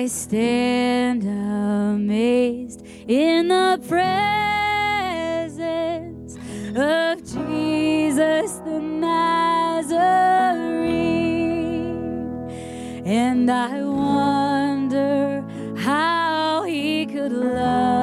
I stand amazed in the presence of Jesus the Nazarene, and I wonder how he could love.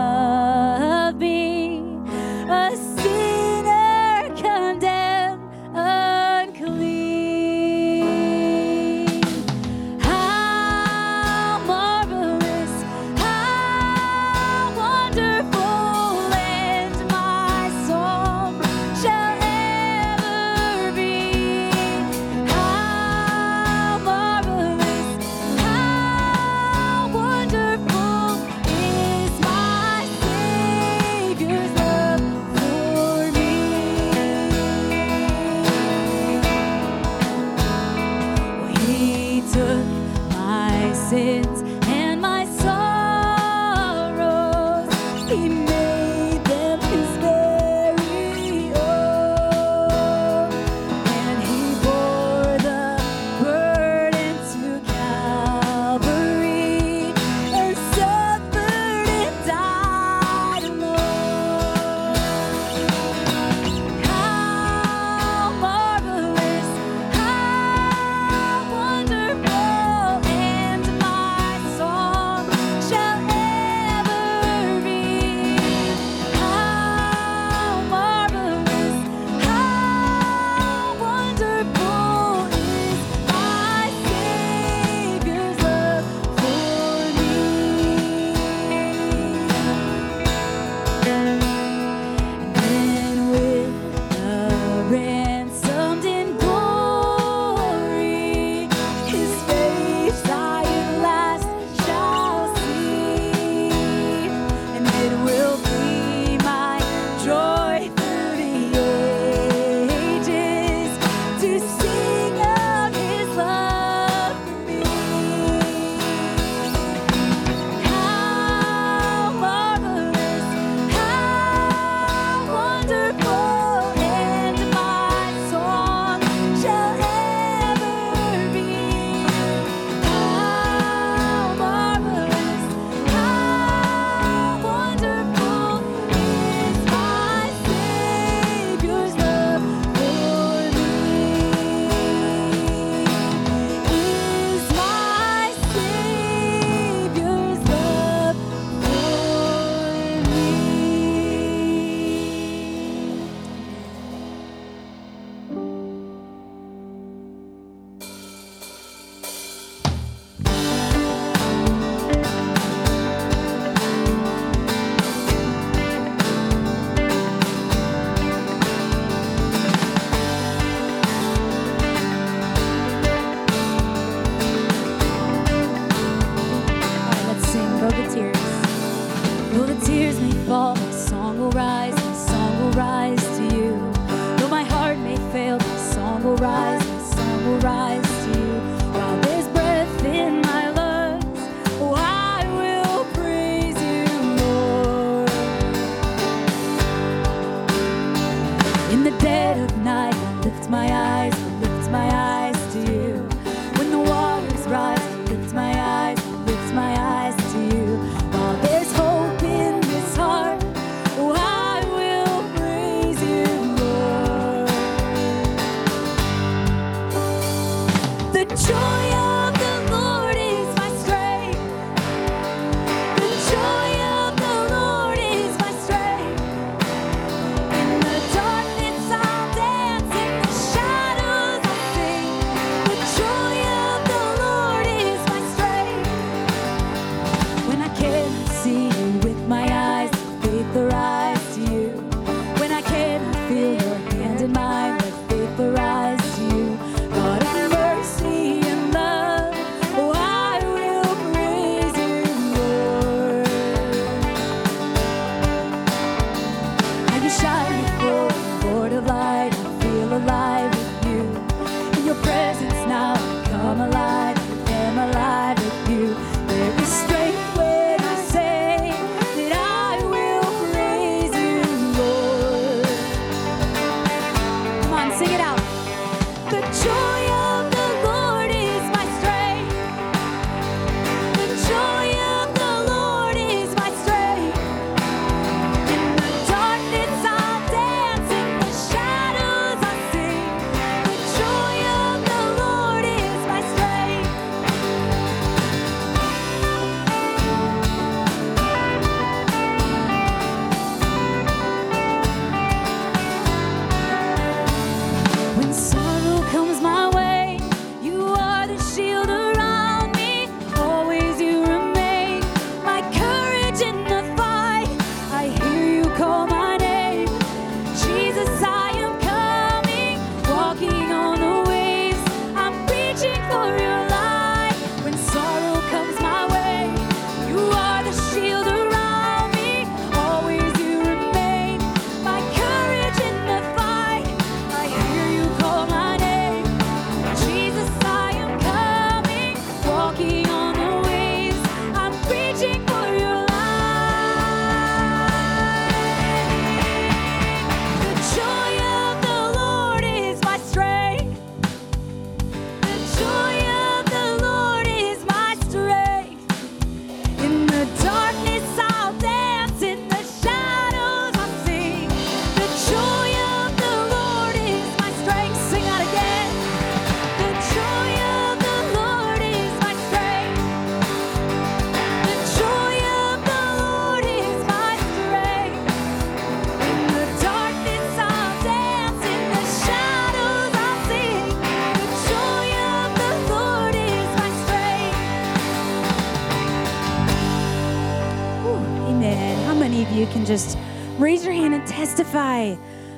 dead of night. Lift my eyes, lift my eyes.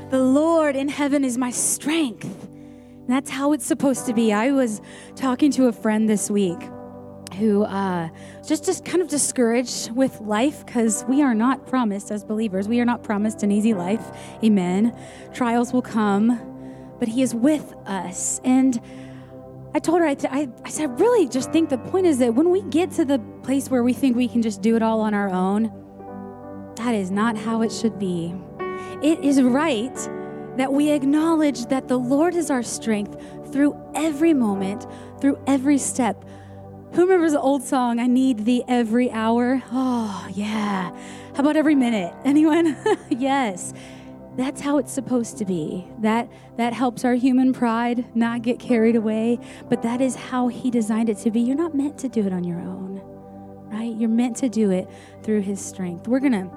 The Lord in heaven is my strength. And that's how it's supposed to be. I was talking to a friend this week who uh, just just kind of discouraged with life because we are not promised as believers. We are not promised an easy life. Amen. Trials will come, but He is with us. And I told her, I, I, I said, I really just think the point is that when we get to the place where we think we can just do it all on our own, that is not how it should be. It is right that we acknowledge that the Lord is our strength through every moment, through every step. Who remembers the old song, I need thee every hour? Oh, yeah. How about every minute? Anyone? yes. That's how it's supposed to be. That that helps our human pride not get carried away, but that is how he designed it to be. You're not meant to do it on your own. Right? You're meant to do it through his strength. We're going to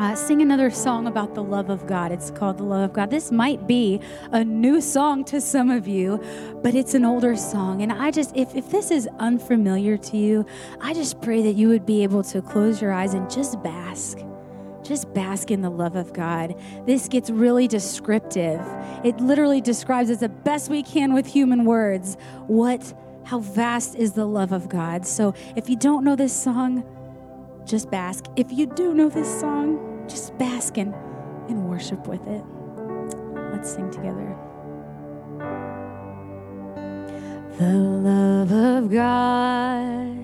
uh, sing another song about the love of God. It's called The Love of God. This might be a new song to some of you, but it's an older song. And I just, if, if this is unfamiliar to you, I just pray that you would be able to close your eyes and just bask. Just bask in the love of God. This gets really descriptive. It literally describes as the best we can with human words what how vast is the love of God. So if you don't know this song, just bask. If you do know this song, just bask in, and worship with it. Let's sing together. The love of God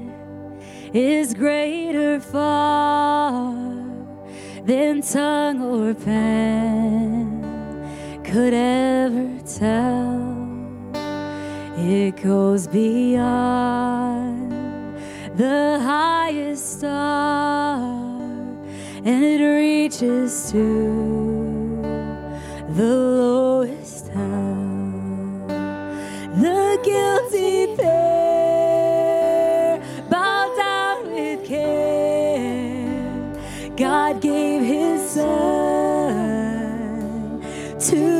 is greater far than tongue or pen could ever tell. It goes beyond the highest star and it reaches to the lowest hell. The guilty pair bow down with care. God gave his son to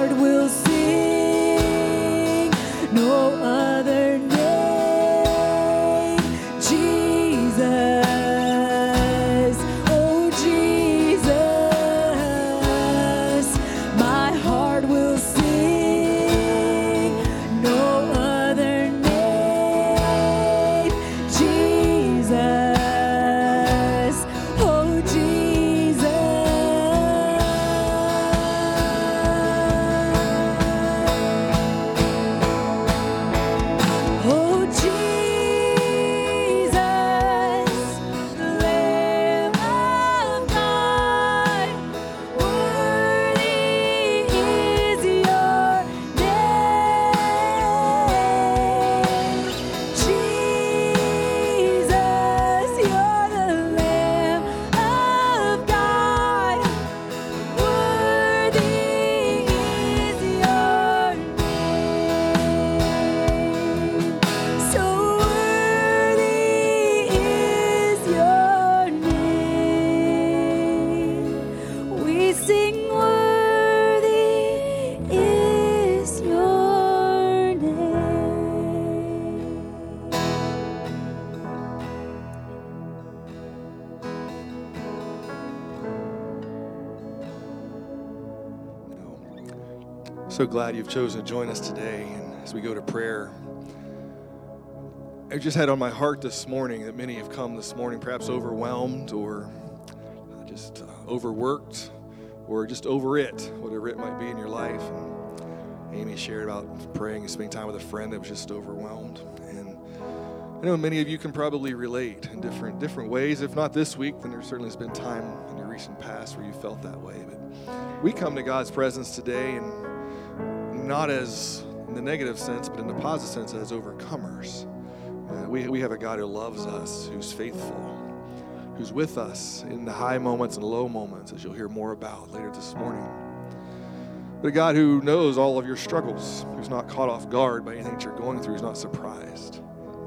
heart will sing so glad you've chosen to join us today. And as we go to prayer, I just had on my heart this morning that many have come this morning, perhaps overwhelmed or just uh, overworked or just over it, whatever it might be in your life. And Amy shared about praying and spending time with a friend that was just overwhelmed. And I know many of you can probably relate in different different ways. If not this week, then there certainly has been time in your recent past where you felt that way. But we come to God's presence today and not as in the negative sense, but in the positive sense as overcomers. Uh, we, we have a God who loves us, who's faithful, who's with us in the high moments and low moments, as you'll hear more about later this morning. But a God who knows all of your struggles, who's not caught off guard by anything that you're going through, who's not surprised.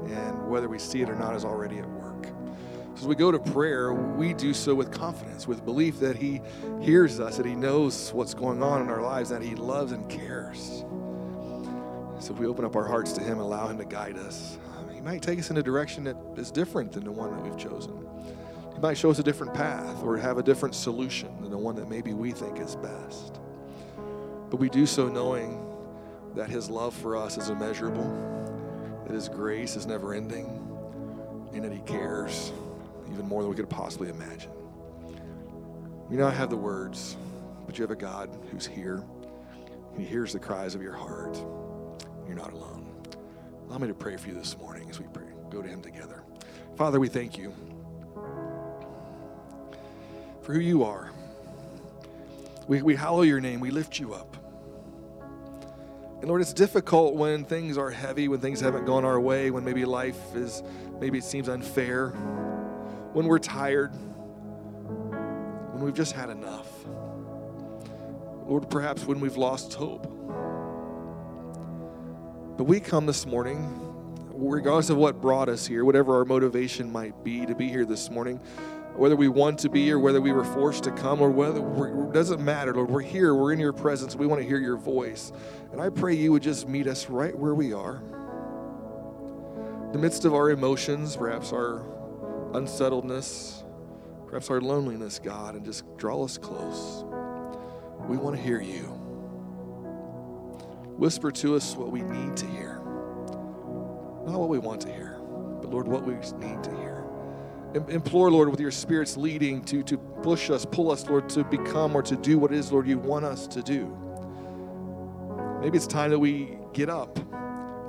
And whether we see it or not is already at work. As we go to prayer, we do so with confidence, with belief that He hears us, that He knows what's going on in our lives, that He loves and cares. So if we open up our hearts to Him allow Him to guide us, He might take us in a direction that is different than the one that we've chosen. He might show us a different path or have a different solution than the one that maybe we think is best. But we do so knowing that His love for us is immeasurable, that His grace is never ending, and that He cares even more than we could possibly imagine. You not have the words, but you have a God who's here. He hears the cries of your heart. You're not alone. Allow me to pray for you this morning as we pray. Go to Him together. Father, we thank you for who you are. We, we hallow your name, we lift you up. And Lord, it's difficult when things are heavy, when things haven't gone our way, when maybe life is, maybe it seems unfair, when we're tired, when we've just had enough. Lord, perhaps when we've lost hope. But we come this morning, regardless of what brought us here, whatever our motivation might be to be here this morning, whether we want to be or whether we were forced to come or whether it doesn't matter, Lord. We're here, we're in your presence, we want to hear your voice. And I pray you would just meet us right where we are. In the midst of our emotions, perhaps our unsettledness, perhaps our loneliness, God, and just draw us close. We want to hear you. Whisper to us what we need to hear. Not what we want to hear, but Lord, what we need to hear. Implore, Lord, with your Spirit's leading to, to push us, pull us, Lord, to become or to do what it is, Lord, you want us to do. Maybe it's time that we get up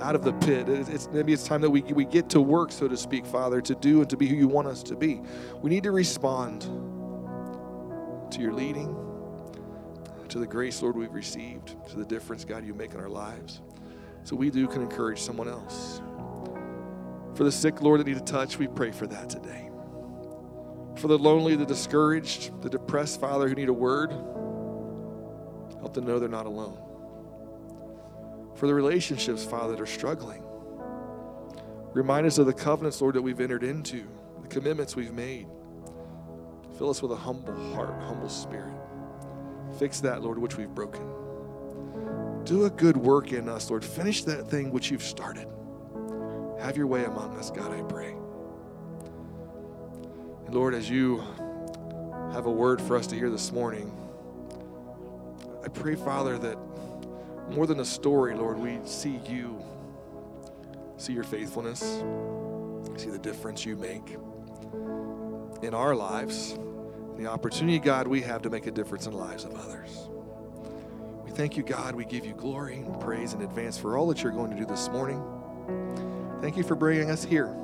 out of the pit. It's, maybe it's time that we, we get to work, so to speak, Father, to do and to be who you want us to be. We need to respond to your leading, to the grace, Lord, we've received, to the difference, God, you make in our lives. So we do can encourage someone else. For the sick, Lord, that need a touch, we pray for that today. For the lonely, the discouraged, the depressed, Father, who need a word, Help them know they're not alone. For the relationships, Father, that are struggling, remind us of the covenants, Lord, that we've entered into, the commitments we've made. Fill us with a humble heart, humble spirit. Fix that, Lord, which we've broken. Do a good work in us, Lord. Finish that thing which you've started. Have your way among us, God, I pray. And Lord, as you have a word for us to hear this morning, I pray, Father, that more than a story, Lord, we see you, see your faithfulness, see the difference you make in our lives, the opportunity, God, we have to make a difference in the lives of others. We thank you, God. We give you glory and praise in advance for all that you're going to do this morning. Thank you for bringing us here.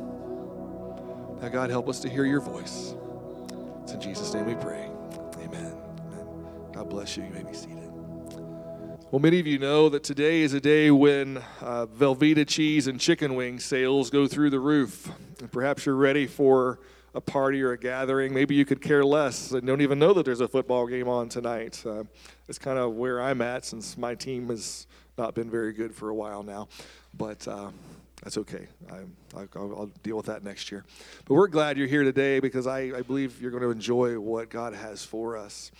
Now, God, help us to hear your voice. It's in Jesus' name we pray. Amen. Amen. God bless you. You may be seated. Well, many of you know that today is a day when uh, Velveeta cheese and chicken wing sales go through the roof. And perhaps you're ready for a party or a gathering. Maybe you could care less and don't even know that there's a football game on tonight. Uh, it's kind of where I'm at since my team has not been very good for a while now. But uh, that's okay. I, will deal with that next year. But we're glad you're here today because I, I believe you're going to enjoy what God has for us.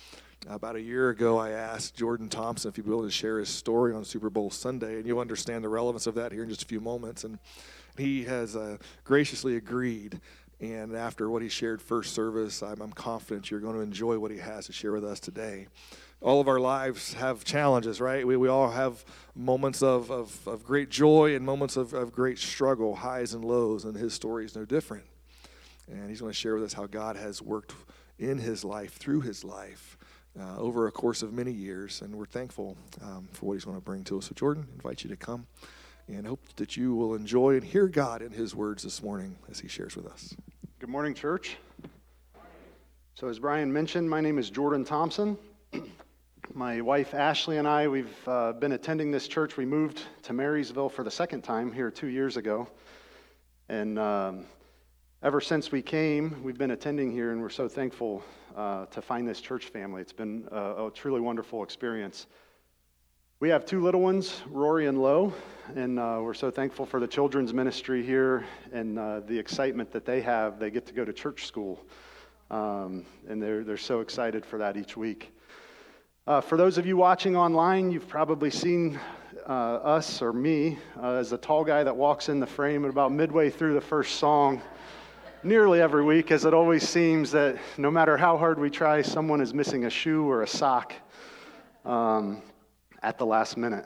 About a year ago, I asked Jordan Thompson if he'd be willing to share his story on Super Bowl Sunday, and you'll understand the relevance of that here in just a few moments. And he has uh, graciously agreed. And after what he shared first service, I'm, I'm confident you're going to enjoy what he has to share with us today all of our lives have challenges, right? We, we all have moments of, of, of great joy and moments of, of great struggle, highs and lows, and his story is no different. And he's going to share with us how God has worked in his life, through his life, uh, over a course of many years, and we're thankful um, for what he's going to bring to us. So, Jordan, invite you to come and hope that you will enjoy and hear God in his words this morning as he shares with us. Good morning, church. So, as Brian mentioned, my name is Jordan Thompson. my wife Ashley and I, we've uh, been attending this church. We moved to Marysville for the second time here two years ago. And um, ever since we came, we've been attending here, and we're so thankful uh, to find this church family. It's been a, a, truly wonderful experience. We have two little ones, Rory and Lo, and uh, we're so thankful for the children's ministry here and uh, the excitement that they have. They get to go to church school, um, and they're, they're so excited for that each week. Uh, for those of you watching online, you've probably seen uh, us or me as the tall guy that walks in the frame at about midway through the first song nearly every week, as it always seems that no matter how hard we try, someone is missing a shoe or a sock um, at the last minute.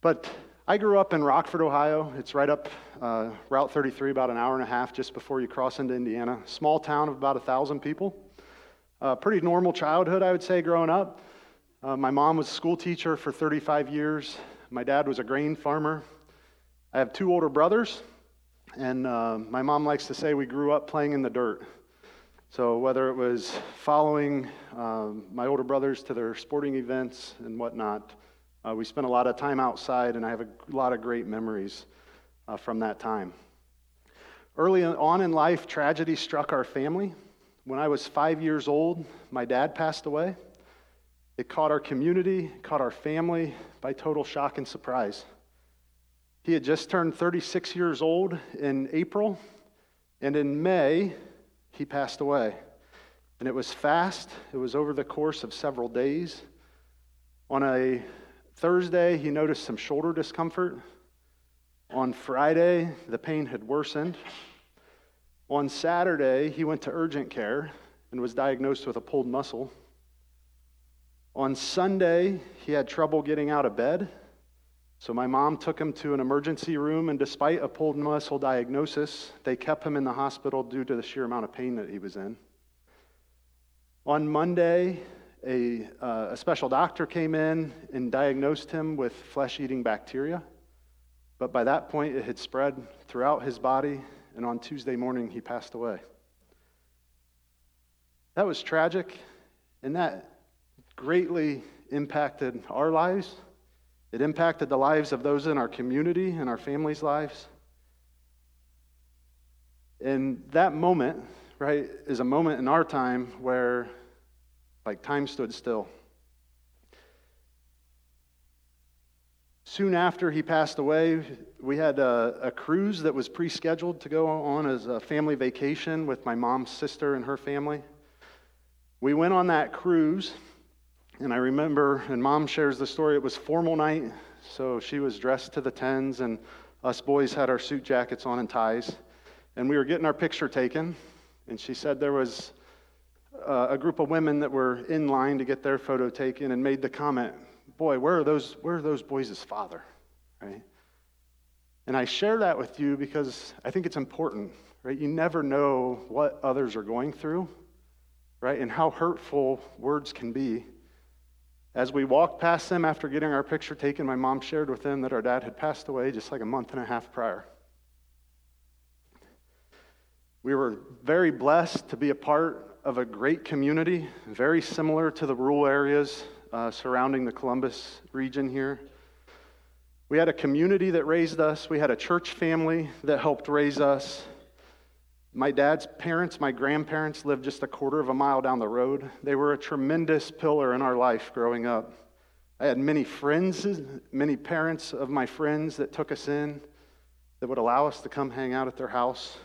But I grew up in Rockford, Ohio. It's right up uh, Route 33, about an hour and a half just before you cross into Indiana. Small town of about a thousand people. A pretty normal childhood, I would say, growing up. Uh, my mom was a school teacher for 35 years. My dad was a grain farmer. I have two older brothers. And uh, my mom likes to say we grew up playing in the dirt. So, whether it was following um, my older brothers to their sporting events and whatnot, uh, we spent a lot of time outside, and I have a lot of great memories uh, from that time. Early on in life, tragedy struck our family. When I was five years old, my dad passed away. It caught our community, caught our family by total shock and surprise. He had just turned 36 years old in April, and in May, he passed away. And it was fast, it was over the course of several days. On a Thursday, he noticed some shoulder discomfort. On Friday, the pain had worsened. On Saturday, he went to urgent care and was diagnosed with a pulled muscle. On Sunday, he had trouble getting out of bed so my mom took him to an emergency room, and despite a pulled muscle diagnosis, they kept him in the hospital due to the sheer amount of pain that he was in. On Monday, a, uh, a special doctor came in and diagnosed him with flesh eating bacteria. But by that point, it had spread throughout his body, and on Tuesday morning, he passed away. That was tragic, and that greatly impacted our lives it impacted the lives of those in our community and our families' lives. And that moment, right, is a moment in our time where, like, time stood still. Soon after he passed away, we had a, a cruise that was pre scheduled to go on as a family vacation with my mom's sister and her family. We went on that cruise, and I remember, and mom shares the story, it was formal night, so she was dressed to the tens, and us boys had our suit jackets on and ties. And we were getting our picture taken, and she said there was uh, a group of women that were in line to get their photo taken and made the comment, Boy, where are those, where are those boys' father? Right? And I share that with you because I think it's important, right? You never know what others are going through right? And how hurtful words can be. As we walked past them after getting our picture taken, my mom shared with them that our dad had passed away just like a month and a half prior. We were very blessed to be a part of a great community, very similar to the rural areas uh, surrounding the Columbus region here. We had a community that raised us, we had a church family that helped raise us. My dad's parents, my grandparents, lived just a quarter of a mile down the road. They were a tremendous pillar in our life growing up. I had many friends, many parents of my friends that took us in, that would allow us to come hang out at their house.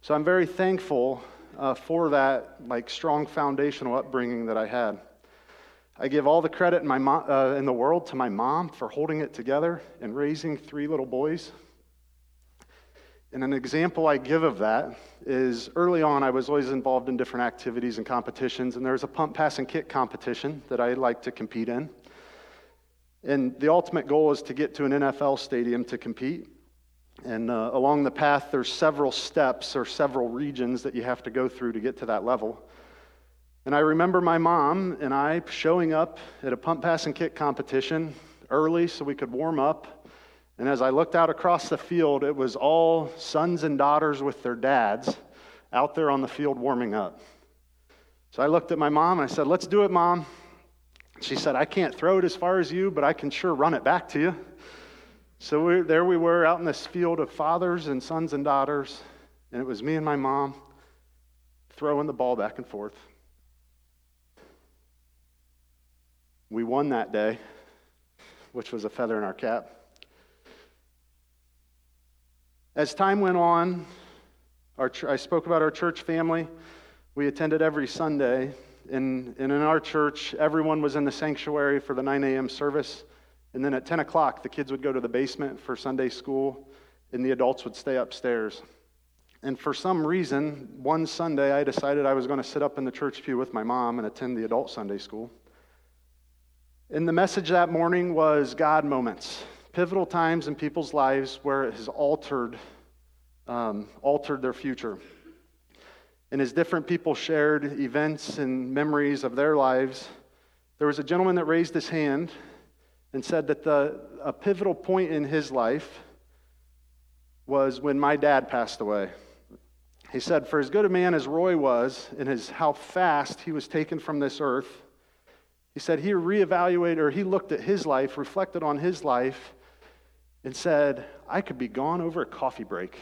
So I'm very thankful uh, for that like strong foundational upbringing that I had. I give all the credit in, my mo- uh, in the world to my mom for holding it together and raising three little boys. And an example I give of that is early on, I was always involved in different activities and competitions, and there was a punt, pass, and kick competition that I like to compete in. And the ultimate goal is to get to an NFL stadium to compete. And uh, along the path, there's several steps or several regions that you have to go through to get to that level. And I remember my mom and I showing up at a punt, pass, and kick competition early so we could warm up and as I looked out across the field, it was all sons and daughters with their dads out there on the field warming up. So I looked at my mom and I said, Let's do it, mom. She said, I can't throw it as far as you, but I can sure run it back to you. So we, there we were out in this field of fathers and sons and daughters, and it was me and my mom throwing the ball back and forth. We won that day, which was a feather in our cap. As time went on, our, I spoke about our church family. We attended every Sunday. And, and in our church, everyone was in the sanctuary for the 9 a.m. service. And then at 10 o'clock, the kids would go to the basement for Sunday school, and the adults would stay upstairs. And for some reason, one Sunday, I decided I was going to sit up in the church pew with my mom and attend the adult Sunday school. And the message that morning was God moments pivotal times in people's lives where it has altered, um, altered their future. And as different people shared events and memories of their lives, there was a gentleman that raised his hand and said that the, a pivotal point in his life was when my dad passed away. He said, For as good a man as Roy was, and his, how fast he was taken from this earth, he said he reevaluated or he looked at his life, reflected on his life, and said, I could be gone over a coffee break.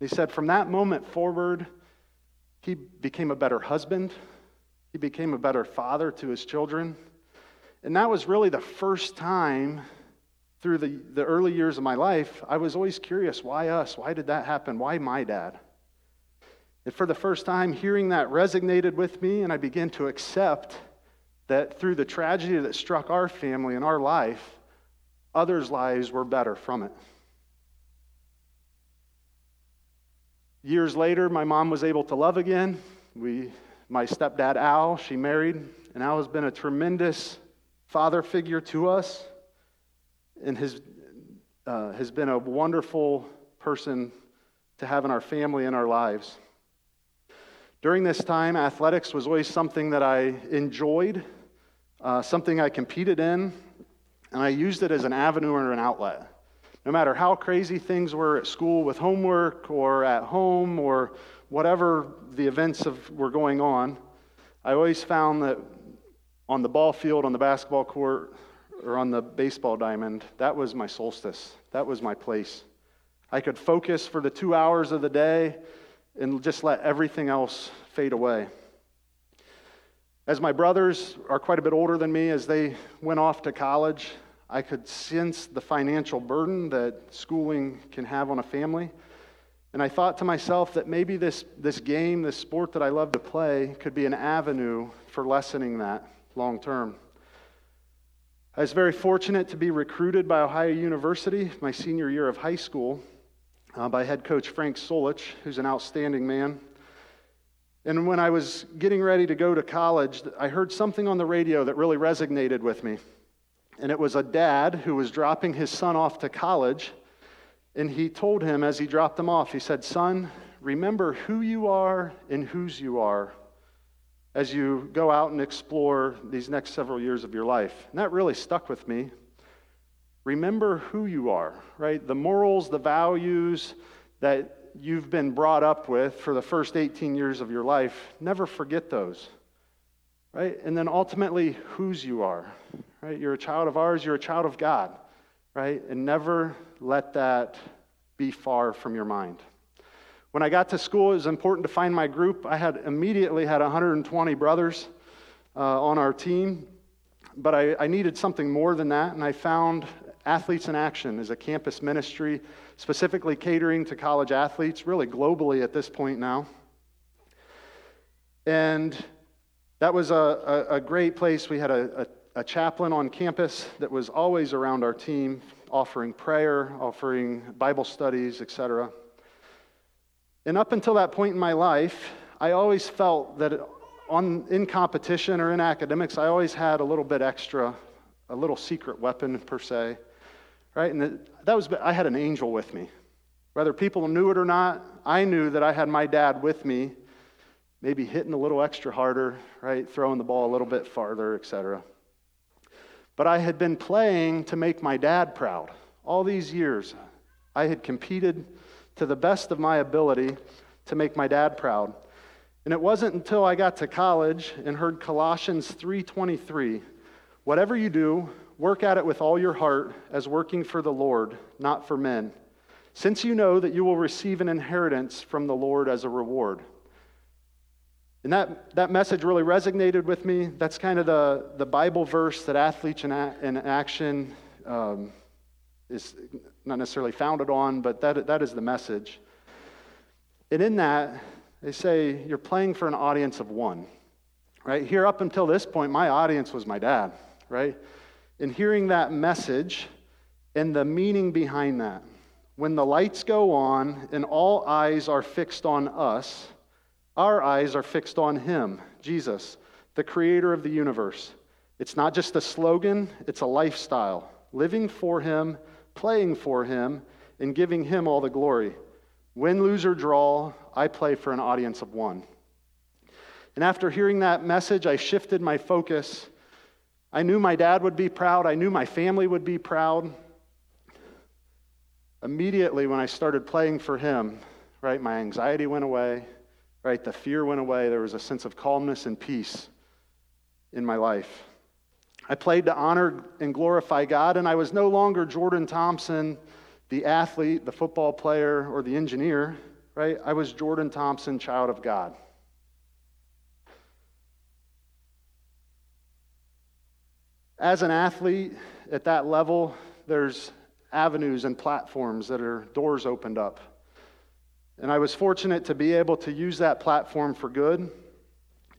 He said, from that moment forward, he became a better husband. He became a better father to his children. And that was really the first time through the, the early years of my life, I was always curious why us? Why did that happen? Why my dad? And for the first time, hearing that resonated with me, and I began to accept that through the tragedy that struck our family and our life, others' lives were better from it. Years later, my mom was able to love again. We, my stepdad, Al, she married, and Al has been a tremendous father figure to us and has, uh, has been a wonderful person to have in our family and our lives. During this time, athletics was always something that I enjoyed, uh, something I competed in, and I used it as an avenue or an outlet. No matter how crazy things were at school with homework or at home or whatever the events of, were going on, I always found that on the ball field, on the basketball court, or on the baseball diamond, that was my solstice. That was my place. I could focus for the two hours of the day and just let everything else fade away. As my brothers are quite a bit older than me, as they went off to college, I could sense the financial burden that schooling can have on a family. And I thought to myself that maybe this, this game, this sport that I love to play, could be an avenue for lessening that long term. I was very fortunate to be recruited by Ohio University my senior year of high school uh, by head coach Frank Solich, who's an outstanding man. And when I was getting ready to go to college, I heard something on the radio that really resonated with me. And it was a dad who was dropping his son off to college. And he told him as he dropped him off, he said, Son, remember who you are and whose you are as you go out and explore these next several years of your life. And that really stuck with me. Remember who you are, right? The morals, the values that you've been brought up with for the first 18 years of your life, never forget those, right? And then ultimately, whose you are, right? You're a child of ours, you're a child of God, right? And never let that be far from your mind. When I got to school, it was important to find my group. I had immediately had 120 brothers uh, on our team, but I, I needed something more than that, and I found Athletes in Action as a campus ministry, specifically catering to college athletes, really globally at this point now. And that was a, a, a great place. We had a, a, a chaplain on campus that was always around our team, offering prayer, offering Bible studies, etc. And up until that point in my life, I always felt that on, in competition or in academics, I always had a little bit extra, a little secret weapon per se, right? And that was, I had an angel with me. Whether people knew it or not, I knew that I had my dad with me, maybe hitting a little extra harder, right? Throwing the ball a little bit farther, etc. But I had been playing to make my dad proud all these years. I had competed to the best of my ability to make my dad proud. And it wasn't until I got to college and heard Colossians 3:23, whatever you do, work at it with all your heart as working for the Lord, not for men, since you know that you will receive an inheritance from the Lord as a reward. And that, that message really resonated with me. That's kind of the, the Bible verse that Athletes in, in Action um, is not necessarily founded on, but that, that is the message. And in that, they say you're playing for an audience of one, right? Here, up until this point, my audience was my dad, right? And hearing that message and the meaning behind that, when the lights go on and all eyes are fixed on us, our eyes are fixed on Him, Jesus, the creator of the universe. It's not just a slogan, it's a lifestyle. Living for Him playing for him and giving him all the glory. Win, lose, or draw, I play for an audience of one. And after hearing that message, I shifted my focus. I knew my dad would be proud, I knew my family would be proud. Immediately, when I started playing for him, right, my anxiety went away, right, the fear went away. There was a sense of calmness and peace in my life. I played to honor and glorify God, and I was no longer Jordan Thompson, the athlete, the football player, or the engineer, right? I was Jordan Thompson, child of God. As an athlete at that level, there's avenues and platforms that are doors opened up. And I was fortunate to be able to use that platform for good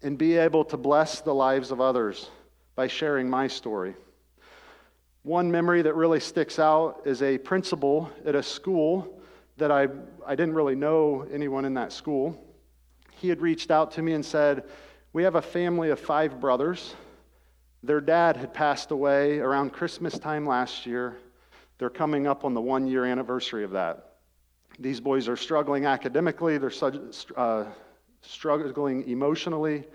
and be able to bless the lives of others by sharing my story. One memory that really sticks out is a principal at a school that I, I didn't really know anyone in that school. He had reached out to me and said, We have a family of five brothers. Their dad had passed away around Christmas time last year. They're coming up on the one year anniversary of that. These boys are struggling academically, they're uh, struggling emotionally,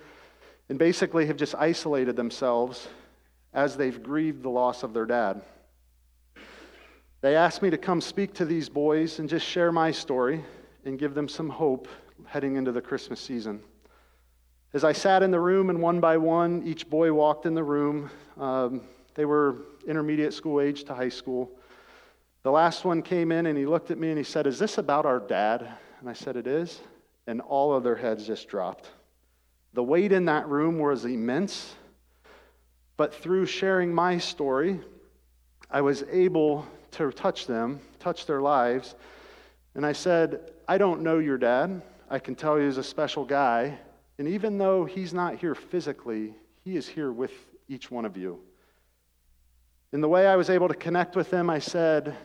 and basically have just isolated themselves as they've grieved the loss of their dad. They asked me to come speak to these boys and just share my story and give them some hope heading into the Christmas season. As I sat in the room and one by one, each boy walked in the room. Um, they were intermediate school age to high school. The last one came in and he looked at me and he said, Is this about our dad? And I said, It is. And all of their heads just dropped. The weight in that room was immense, but through sharing my story, I was able to touch them, touch their lives. And I said, I don't know your dad. I can tell you he's a special guy. And even though he's not here physically, he is here with each one of you. In the way I was able to connect with them, I said,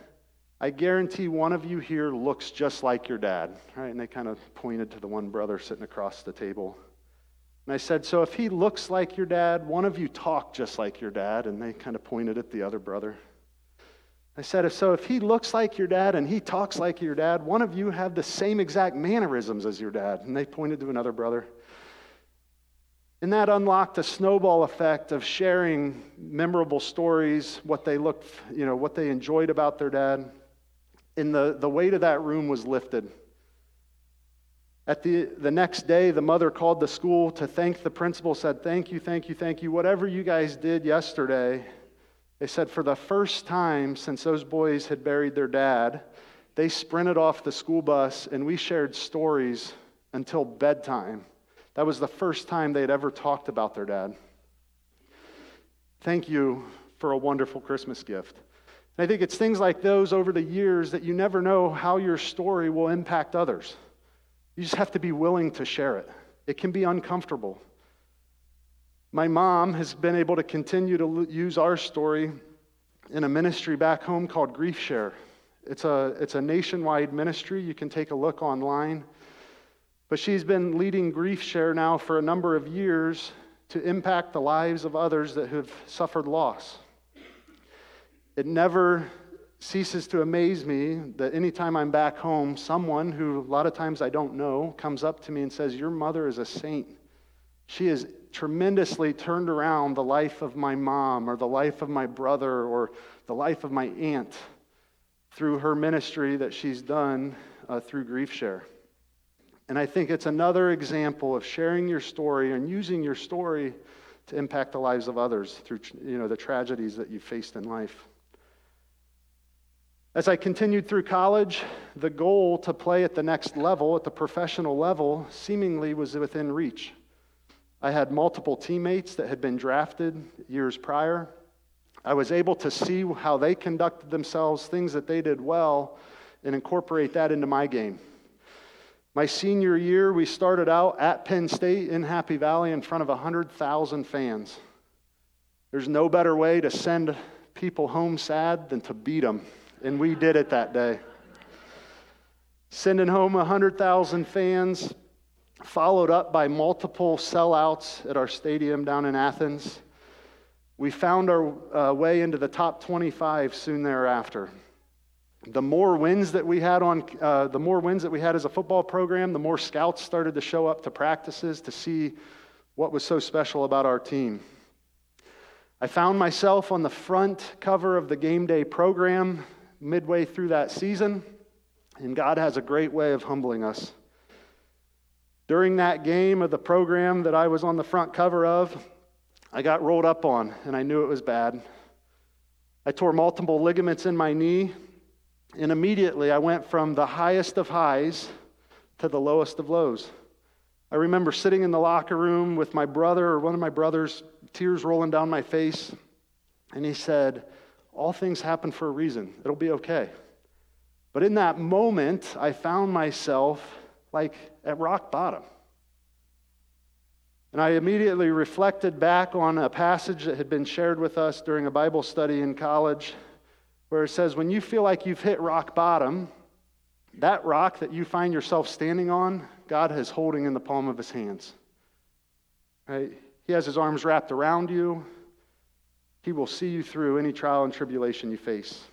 I guarantee one of you here looks just like your dad. Right? And they kind of pointed to the one brother sitting across the table. And I said, So if he looks like your dad, one of you talk just like your dad. And they kind of pointed at the other brother. I said, So if he looks like your dad and he talks like your dad, one of you have the same exact mannerisms as your dad. And they pointed to another brother. And that unlocked a snowball effect of sharing memorable stories, what they looked, you know, what they enjoyed about their dad. And the, the weight of that room was lifted. At the, the next day, the mother called the school to thank the principal, said, Thank you, thank you, thank you. Whatever you guys did yesterday, they said for the first time since those boys had buried their dad, they sprinted off the school bus and we shared stories until bedtime that was the first time they had ever talked about their dad. Thank you for a wonderful Christmas gift. And I think it's things like those over the years that you never know how your story will impact others. You just have to be willing to share it. It can be uncomfortable. My mom has been able to continue to use our story in a ministry back home called Grief Share. It's a, it's a nationwide ministry. You can take a look online. But she's been leading Grief Share now for a number of years to impact the lives of others that have suffered loss. It never ceases to amaze me that anytime I'm back home, someone who a lot of times I don't know comes up to me and says, Your mother is a saint. She has tremendously turned around the life of my mom or the life of my brother or the life of my aunt through her ministry that she's done uh, through Grief Share. And I think it's another example of sharing your story and using your story to impact the lives of others through you know, the tragedies that you faced in life. As I continued through college, the goal to play at the next level, at the professional level, seemingly was within reach. I had multiple teammates that had been drafted years prior. I was able to see how they conducted themselves, things that they did well, and incorporate that into my game. My senior year, we started out at Penn State in Happy Valley in front of 100,000 fans. There's no better way to send people home sad than to beat them, and we did it that day. Sending home 100,000 fans, followed up by multiple sellouts at our stadium down in Athens. We found our uh, way into the top 25 soon thereafter the more wins that we had on uh, the more wins that we had as a football program the more scouts started to show up to practices to see what was so special about our team i found myself on the front cover of the game day program midway through that season and god has a great way of humbling us during that game of the program that i was on the front cover of i got rolled up on and i knew it was bad i tore multiple ligaments in my knee and immediately I went from the highest of highs to the lowest of lows. I remember sitting in the locker room with my brother or one of my brothers, tears rolling down my face, and he said, All things happen for a reason. It'll be okay. But in that moment, I found myself like at rock bottom. And I immediately reflected back on a passage that had been shared with us during a Bible study in college where it says, when you feel like you've hit rock bottom, that rock that you find yourself standing on, God is holding in the palm of his hands. Right? He has his arms wrapped around you. He will see you through any trial and tribulation you face.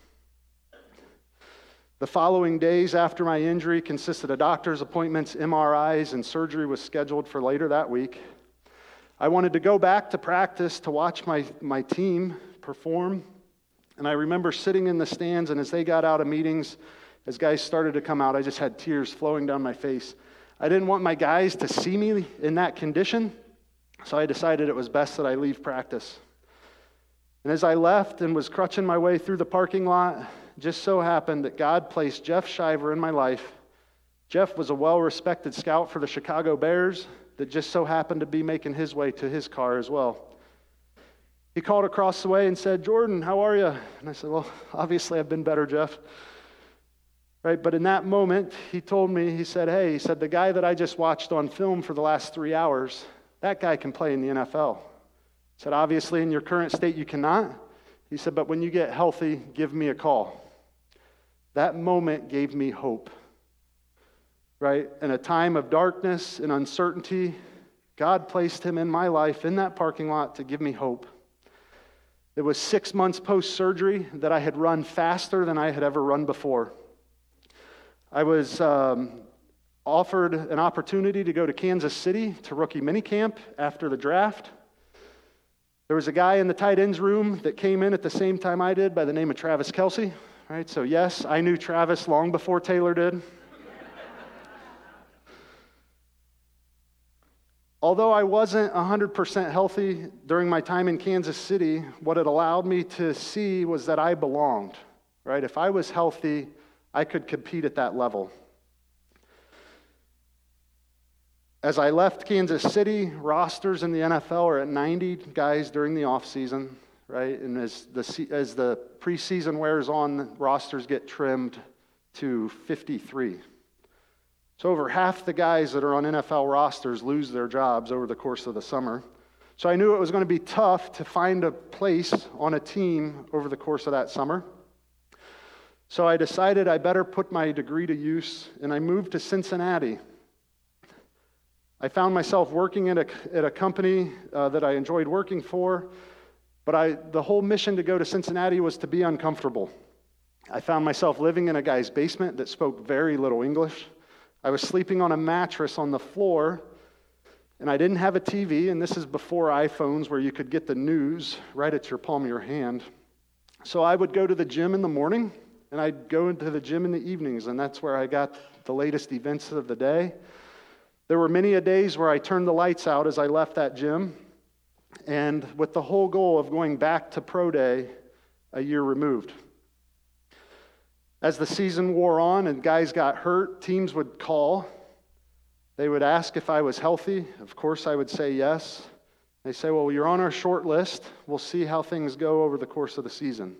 The following days after my injury consisted of doctor's appointments, MRIs, and surgery was scheduled for later that week. I wanted to go back to practice to watch my, my team perform. And I remember sitting in the stands, and as they got out of meetings, as guys started to come out, I just had tears flowing down my face. I didn't want my guys to see me in that condition, so I decided it was best that I leave practice. And as I left and was crutching my way through the parking lot, just so happened that God placed Jeff Shiver in my life. Jeff was a well respected scout for the Chicago Bears that just so happened to be making his way to his car as well. He called across the way and said, Jordan, how are you? And I said, Well, obviously I've been better, Jeff. Right? But in that moment, he told me, he said, Hey, he said, the guy that I just watched on film for the last three hours, that guy can play in the NFL. Said, Obviously, in your current state, you cannot. He said, But when you get healthy, give me a call. That moment gave me hope. Right? In a time of darkness and uncertainty, God placed him in my life in that parking lot to give me hope. It was six months post surgery that I had run faster than I had ever run before. I was um, offered an opportunity to go to Kansas City to rookie minicamp after the draft. There was a guy in the tight ends room that came in at the same time I did by the name of Travis Kelce. Right? So, yes, I knew Travis long before Taylor did. Although I wasn't 100% healthy during my time in Kansas City, what it allowed me to see was that I belonged. Right? If I was healthy, I could compete at that level. As I left Kansas City, rosters in the NFL are at 90 guys during the offseason, right? And as the, as the preseason wears on, rosters get trimmed to 53. So, over half the guys that are on NFL rosters lose their jobs over the course of the summer. So, I knew it was going to be tough to find a place on a team over the course of that summer. So I decided I better put my degree to use, and I moved to Cincinnati. I found myself working at a, at a company uh, that I enjoyed working for, but I, the whole mission to go to Cincinnati was to be uncomfortable. I found myself living in a guy's basement that spoke very little English. I was sleeping on a mattress on the floor, and I didn't have a TV, and this is before iPhones where you could get the news right at your palm of your hand. So I would go to the gym in the morning and I'd go into the gym in the evenings, and that's where I got the latest events of the day. There were many a days where I turned the lights out as I left that gym, and with the whole goal of going back to pro day a year removed. As the season wore on and guys got hurt, teams would call. They would ask if I was healthy. Of course, I would say yes. They say, Well, you're on our short list. We'll see how things go over the course of the season.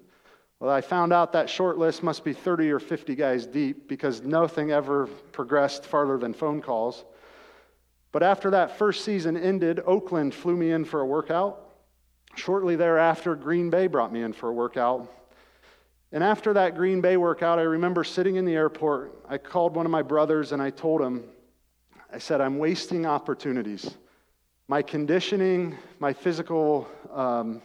Well, I found out that short list must be 30 or 50 guys deep because nothing ever progressed farther than phone calls. But after that first season ended, Oakland flew me in for a workout. Shortly thereafter, Green Bay brought me in for a workout. And after that Green Bay workout, I remember sitting in the airport. I called one of my brothers and I told him, I said, I'm wasting opportunities. My conditioning, my physical um,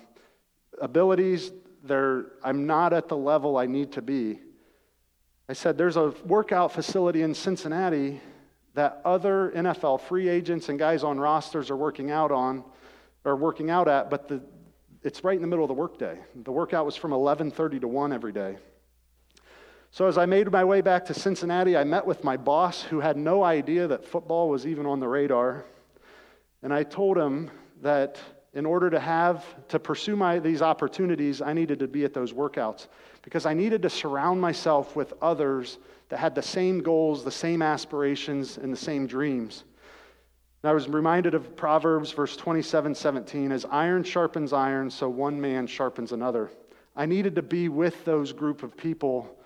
abilities, they're, I'm not at the level I need to be. I said, There's a workout facility in Cincinnati that other NFL free agents and guys on rosters are working out on, or working out at, but the, it's right in the middle of the workday. The workout was from 11:30 to 1 every day. So as I made my way back to Cincinnati, I met with my boss who had no idea that football was even on the radar. And I told him that in order to have to pursue my, these opportunities i needed to be at those workouts because i needed to surround myself with others that had the same goals the same aspirations and the same dreams. And i was reminded of proverbs verse 27 17 as iron sharpens iron so one man sharpens another. I needed to be with those group of people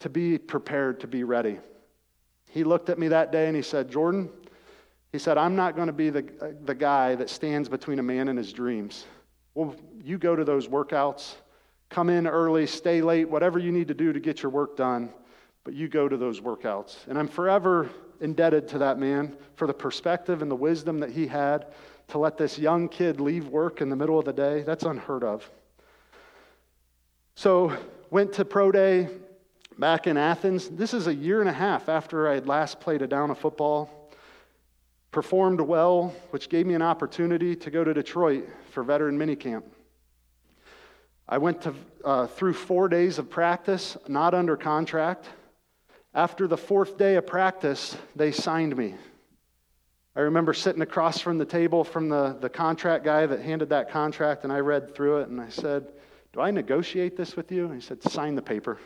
to be prepared to be ready. He looked at me that day and he said jordan he said, I'm not going to be the, the guy that stands between a man and his dreams. Well, you go to those workouts, come in early, stay late, whatever you need to do to get your work done, but you go to those workouts. And I'm forever indebted to that man for the perspective and the wisdom that he had to let this young kid leave work in the middle of the day. That's unheard of. So, went to pro day back in Athens. This is a year and a half after I had last played a down of football performed well, which gave me an opportunity to go to Detroit for veteran minicamp. I went to, uh, through four days of practice, not under contract. After the fourth day of practice, they signed me. I remember sitting across from the table from the, the contract guy that handed that contract, and I read through it, and I said, Do I negotiate this with you? And he said, Sign the paper.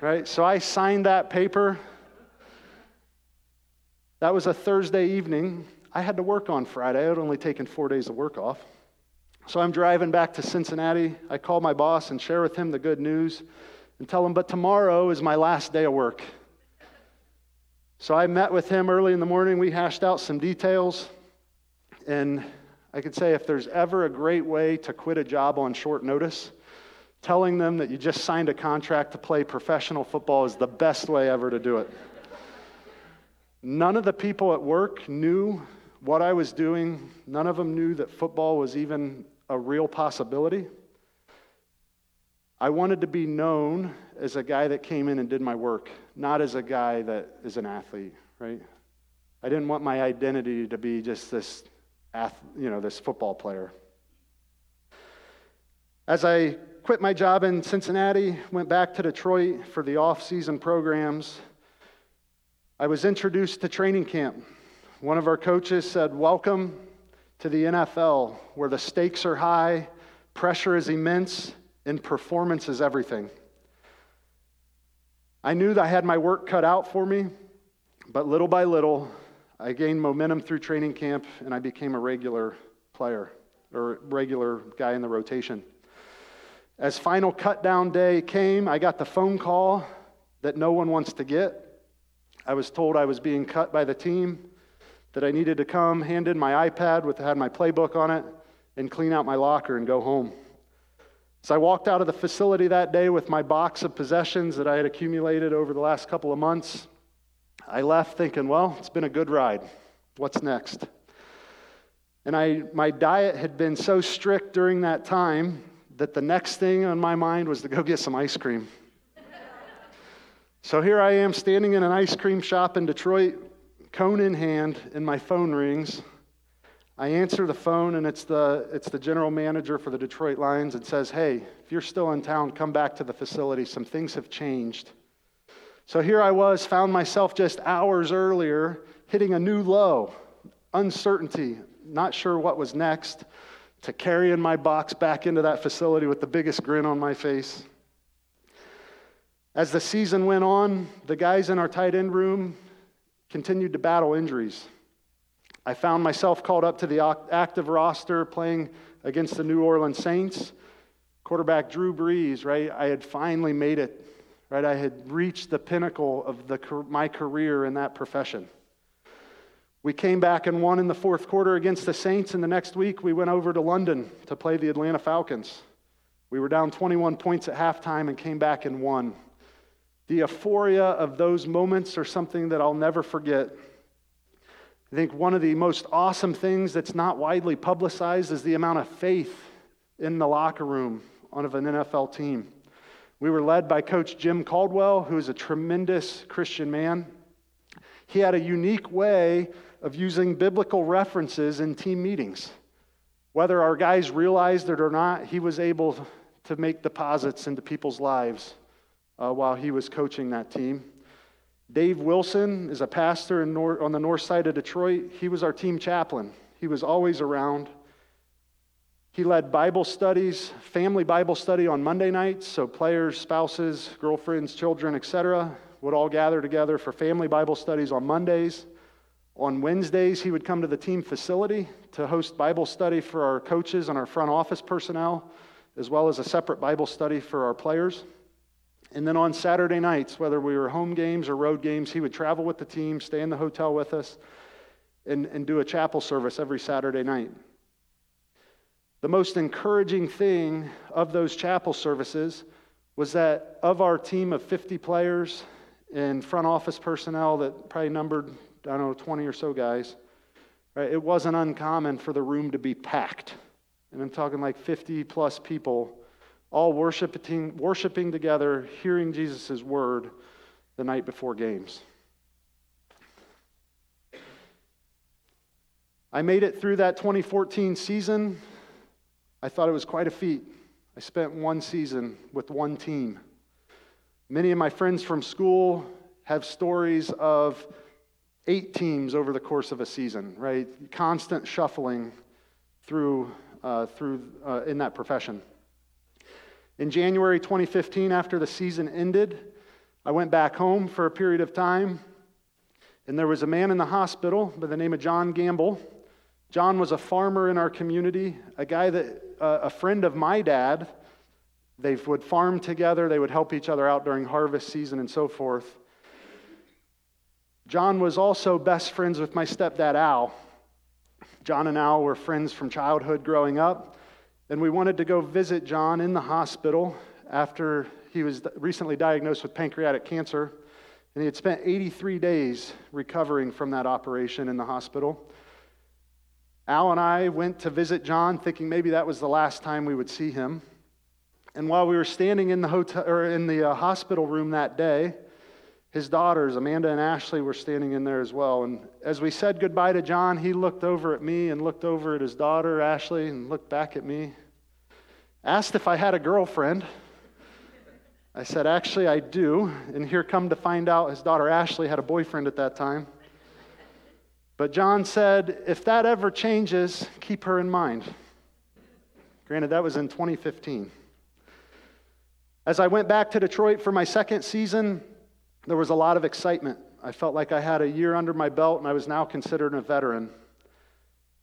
right? So I signed that paper. That was a Thursday evening. I had to work on Friday. I had only taken four days of work off. So I'm driving back to Cincinnati. I call my boss and share with him the good news and tell him, but tomorrow is my last day of work. So I met with him early in the morning. We hashed out some details. And I could say if there's ever a great way to quit a job on short notice, telling them that you just signed a contract to play professional football is the best way ever to do it. None of the people at work knew what I was doing. None of them knew that football was even a real possibility. I wanted to be known as a guy that came in and did my work, not as a guy that is an athlete, right? I didn't want my identity to be just this, you know, this football player. As I quit my job in Cincinnati, went back to Detroit for the off-season programs, I was introduced to training camp. One of our coaches said, "Welcome to the NFL, where the stakes are high, pressure is immense, and performance is everything. I knew that I had my work cut out for me, but little by little, I gained momentum through training camp and I became a regular player or regular guy in the rotation. As final cut down day came, I got the phone call that no one wants to get. I was told I was being cut by the team, that I needed to come, hand in my iPad with had my playbook on it, and clean out my locker and go home. So I walked out of the facility that day with my box of possessions that I had accumulated over the last couple of months. I left thinking, well, it's been a good ride. What's next? And I, my diet had been so strict during that time that the next thing on my mind was to go get some ice cream. so here I am standing in an ice cream shop in Detroit, cone in hand, and my phone rings. I answer the phone, and it's the, it's the general manager for the Detroit Lions and says, Hey, if you're still in town, come back to the facility. Some things have changed. So here I was, found myself just hours earlier hitting a new low, uncertainty, not sure what was next, to carrying my box back into that facility with the biggest grin on my face. As the season went on, the guys in our tight end room continued to battle injuries. I found myself called up to the active roster playing against the New Orleans Saints. Quarterback Drew Brees, right? I had finally made it, right? I had reached the pinnacle of the, my career in that profession. We came back and won in the fourth quarter against the Saints, and the next week we went over to London to play the Atlanta Falcons. We were down 21 points at halftime and came back and won. The euphoria of those moments are something that I'll never forget. I think one of the most awesome things that's not widely publicized is the amount of faith in the locker room of an NFL team. We were led by Coach Jim Caldwell, who is a tremendous Christian man. He had a unique way of using biblical references in team meetings. Whether our guys realized it or not, he was able to make deposits into people's lives uh, while he was coaching that team. Dave Wilson is a pastor nor- on the north side of Detroit. He was our team chaplain. He was always around. He led Bible studies, family Bible study on Monday nights, so players, spouses, girlfriends, children, etc., would all gather together for family Bible studies on Mondays. On Wednesdays, he would come to the team facility to host Bible study for our coaches and our front office personnel, as well as a separate Bible study for our players. And then on Saturday nights, whether we were home games or road games, he would travel with the team, stay in the hotel with us, and, and do a chapel service every Saturday night. The most encouraging thing of those chapel services was that of our team of 50 players and front office personnel that probably numbered, I don't know, 20 or so guys, right, it wasn't uncommon for the room to be packed. And I'm talking like 50 plus people all worshiping, worshiping together, hearing Jesus' word the night before games. I made it through that 2014 season. I thought it was quite a feat. I spent one season with one team. Many of my friends from school have stories of eight teams over the course of a season, right? Constant shuffling through, uh, through uh, in that profession. In January 2015, after the season ended, I went back home for a period of time, and there was a man in the hospital by the name of John Gamble John was a farmer in our community, a guy that, uh, a friend of my dad. They would farm together, they would help each other out during harvest season and so forth. John was also best friends with my stepdad, Al. John and Al were friends from childhood growing up, and we wanted to go visit John in the hospital after he was recently diagnosed with pancreatic cancer. And he had spent 83 days recovering from that operation in the hospital. Al and I went to visit John, thinking maybe that was the last time we would see him. And while we were standing in the hotel or in the uh, hospital room that day, his daughters, Amanda and Ashley, were standing in there as well. And as we said goodbye to John, he looked over at me and looked over at his daughter, Ashley, and looked back at me. Asked if I had a girlfriend. I said, Actually, I do. And here come to find out his daughter Ashley had a boyfriend at that time. But John said, If that ever changes, keep her in mind. Granted, that was in 2015. As I went back to Detroit for my second season, there was a lot of excitement. I felt like I had a year under my belt and I was now considered a veteran.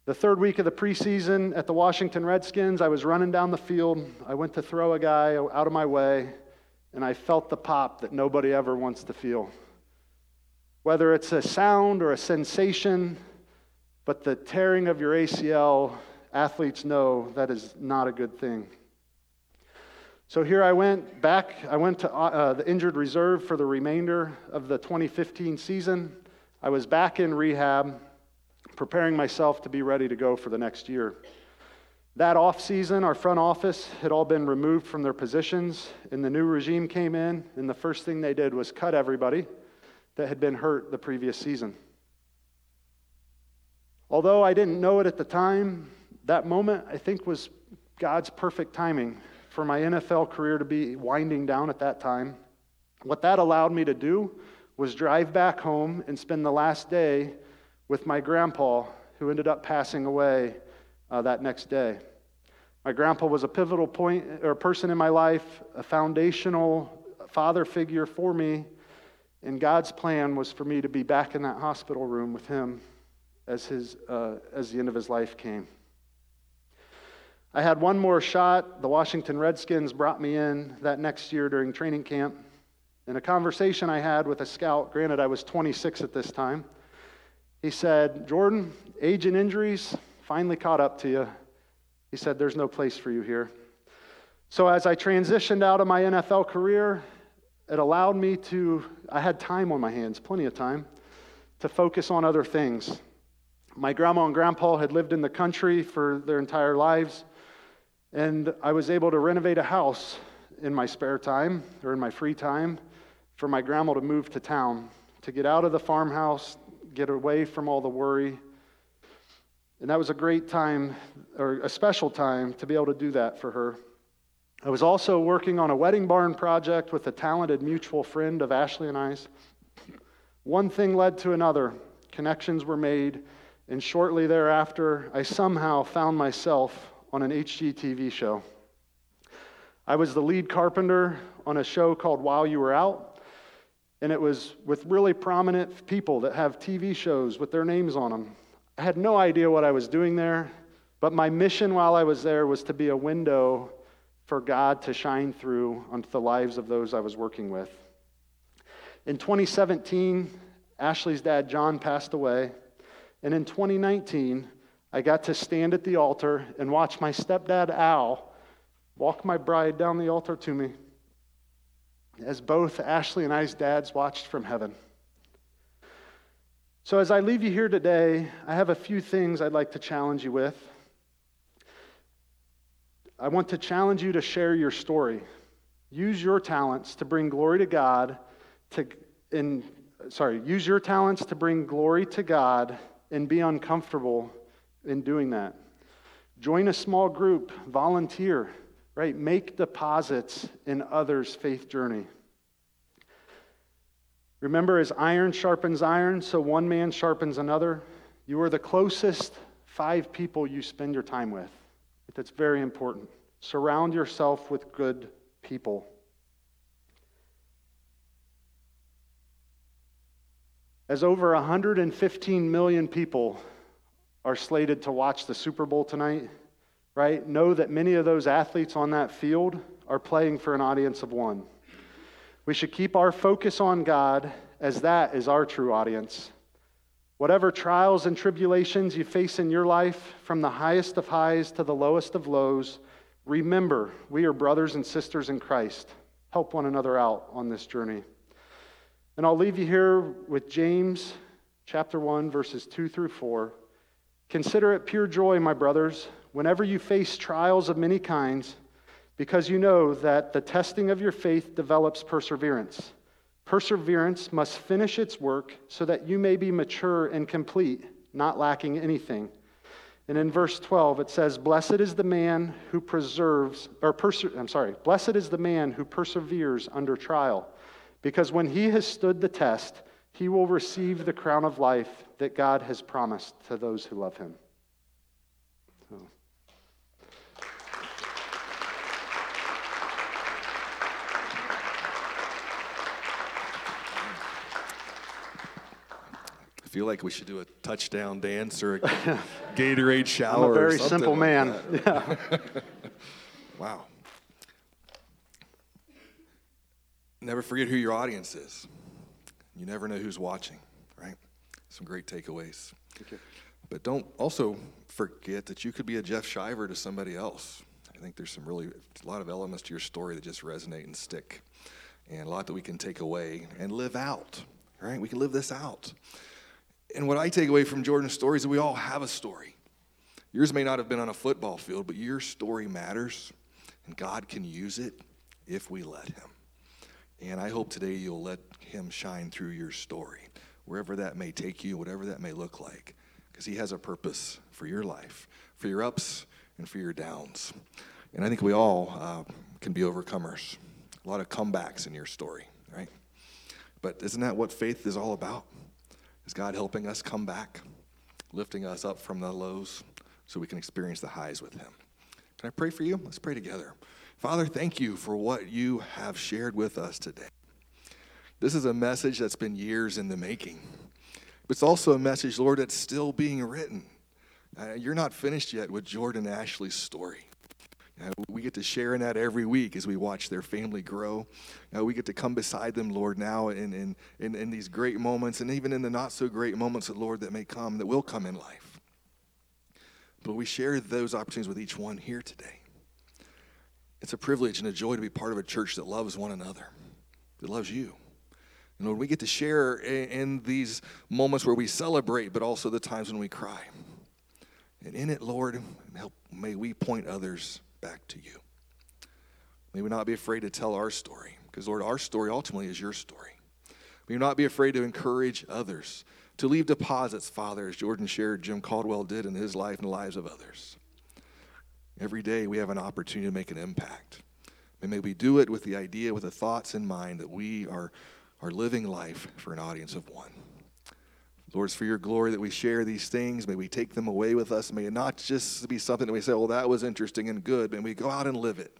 The third week of the preseason at the Washington Redskins, I was running down the field. I went to throw a guy out of my way and I felt the pop that nobody ever wants to feel. Whether it's a sound or a sensation, but the tearing of your ACL, athletes know that is not a good thing. So here I went back. I went to uh, the injured reserve for the remainder of the 2015 season. I was back in rehab, preparing myself to be ready to go for the next year. That off season, our front office had all been removed from their positions, and the new regime came in, and the first thing they did was cut everybody that had been hurt the previous season. Although I didn't know it at the time, that moment I think was God's perfect timing for my NFL career to be winding down at that time. What that allowed me to do was drive back home and spend the last day with my grandpa, who ended up passing away uh, that next day. My grandpa was a pivotal point or person in my life, a foundational father figure for me, and God's plan was for me to be back in that hospital room with him as, his, uh, as the end of his life came. I had one more shot. The Washington Redskins brought me in that next year during training camp. In a conversation I had with a scout, granted I was 26 at this time, he said, Jordan, age and injuries, finally caught up to you. He said, There's no place for you here. So, as I transitioned out of my NFL career, it allowed me to, I had time on my hands, plenty of time, to focus on other things. My grandma and grandpa had lived in the country for their entire lives, and I was able to renovate a house in my spare time or in my free time for my grandma to move to town, to get out of the farmhouse, get away from all the worry, and that was a great time, or a special time, to be able to do that for her. I was also working on a wedding barn project with a talented mutual friend of Ashley and I's. One thing led to another, connections were made, and shortly thereafter, I somehow found myself on an HGTV show. I was the lead carpenter on a show called While You Were Out, and it was with really prominent people that have TV shows with their names on them. I had no idea what I was doing there, but my mission while I was there was to be a window for God to shine through onto the lives of those I was working with. In 2017, Ashley's dad, John, passed away. And in 2019, I got to stand at the altar and watch my stepdad, Al, walk my bride down the altar to me as both Ashley and I's dads watched from heaven. So, as I leave you here today, I have a few things I'd like to challenge you with. I want to challenge you to share your story. Use your talents to bring glory to God to in sorry, use your talents to bring glory to God and be uncomfortable in doing that. Join a small group, volunteer, right? Make deposits in others' faith journey. Remember, as iron sharpens iron, so one man sharpens another. You are the closest five people you spend your time with. That's very important. Surround yourself with good people. As over 115 million people are slated to watch the Super Bowl tonight, right, know that many of those athletes on that field are playing for an audience of one. We should keep our focus on God as that is our true audience. Whatever trials and tribulations you face in your life, from the highest of highs to the lowest of lows, remember we are brothers and sisters in Christ. Help one another out on this journey. And I'll leave you here with James chapter 1, verses 2 through 4. Consider it pure joy, my brothers, whenever you face trials of many kinds, because you know that the testing of your faith develops perseverance. Perseverance must finish its work so that you may be mature and complete, not lacking anything. And in verse 12 it says, "Blessed is the man who preserves or perse- I'm sorry, blessed is the man who perseveres under trial, because when he has stood the test, he will receive the crown of life that God has promised to those who love him." So. I feel like we should do a touchdown dance or a Gatorade shower. I'm a very simple man. that. Yeah. Wow. Never forget who your audience is. You never know who's watching, right? Some great takeaways. But don't also forget that you could be a Jeff Shiver to somebody else. I think there's some really, a lot of elements to your story that just resonate and stick, and a lot that we can take away and live out, right? We can live this out. And what I take away from Jordan's story is that we all have a story. Yours may not have been on a football field, but your story matters, and God can use it if we let Him. And I hope today you'll let Him shine through your story, wherever that may take you, whatever that may look like, because He has a purpose for your life, for your ups and for your downs. And I think we all uh, can be overcomers. A lot of comebacks in your story, right? But isn't that what faith is all about? Is God helping us come back, lifting us up from the lows so we can experience the highs with Him? Can I pray for you? Let's pray together. Father, thank you for what you have shared with us today. This is a message that's been years in the making. It's also a message, Lord, that's still being written. Uh, you're not finished yet with Jordan Ashley's story. Uh, we get to share in that every week as we watch their family grow. Uh, we get to come beside them, Lord, now in, in, in, in these great moments and even in the not so great moments, Lord, that may come, that will come in life. But we share those opportunities with each one here today. It's a privilege and a joy to be part of a church that loves one another, that loves you. And Lord, we get to share in, these moments where we celebrate, but also the times when we cry. And in it, Lord, help, may we point others back to you. May we not be afraid to tell our story, because, Lord, our story ultimately is your story. May we not be afraid to encourage others, to leave deposits, Father, as Jordan shared, Jim Caldwell did in his life and the lives of others. Every day we have an opportunity to make an impact. And may we do it with the idea, with the thoughts in mind that we are, are living life for an audience of one. Lord, it's for your glory that we share these things. May we take them away with us. May it not just be something that we say, well, that was interesting and good. May we go out and live it.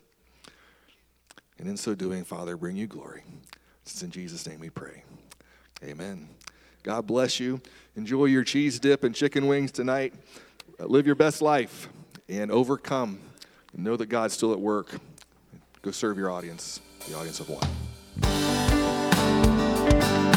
And in so doing, Father, bring you glory. It's in Jesus' name we pray. Amen. God bless you. Enjoy your cheese dip and chicken wings tonight. Uh, live your best life and overcome. Know that God's still at work. Go serve your audience, the audience of one. Bye.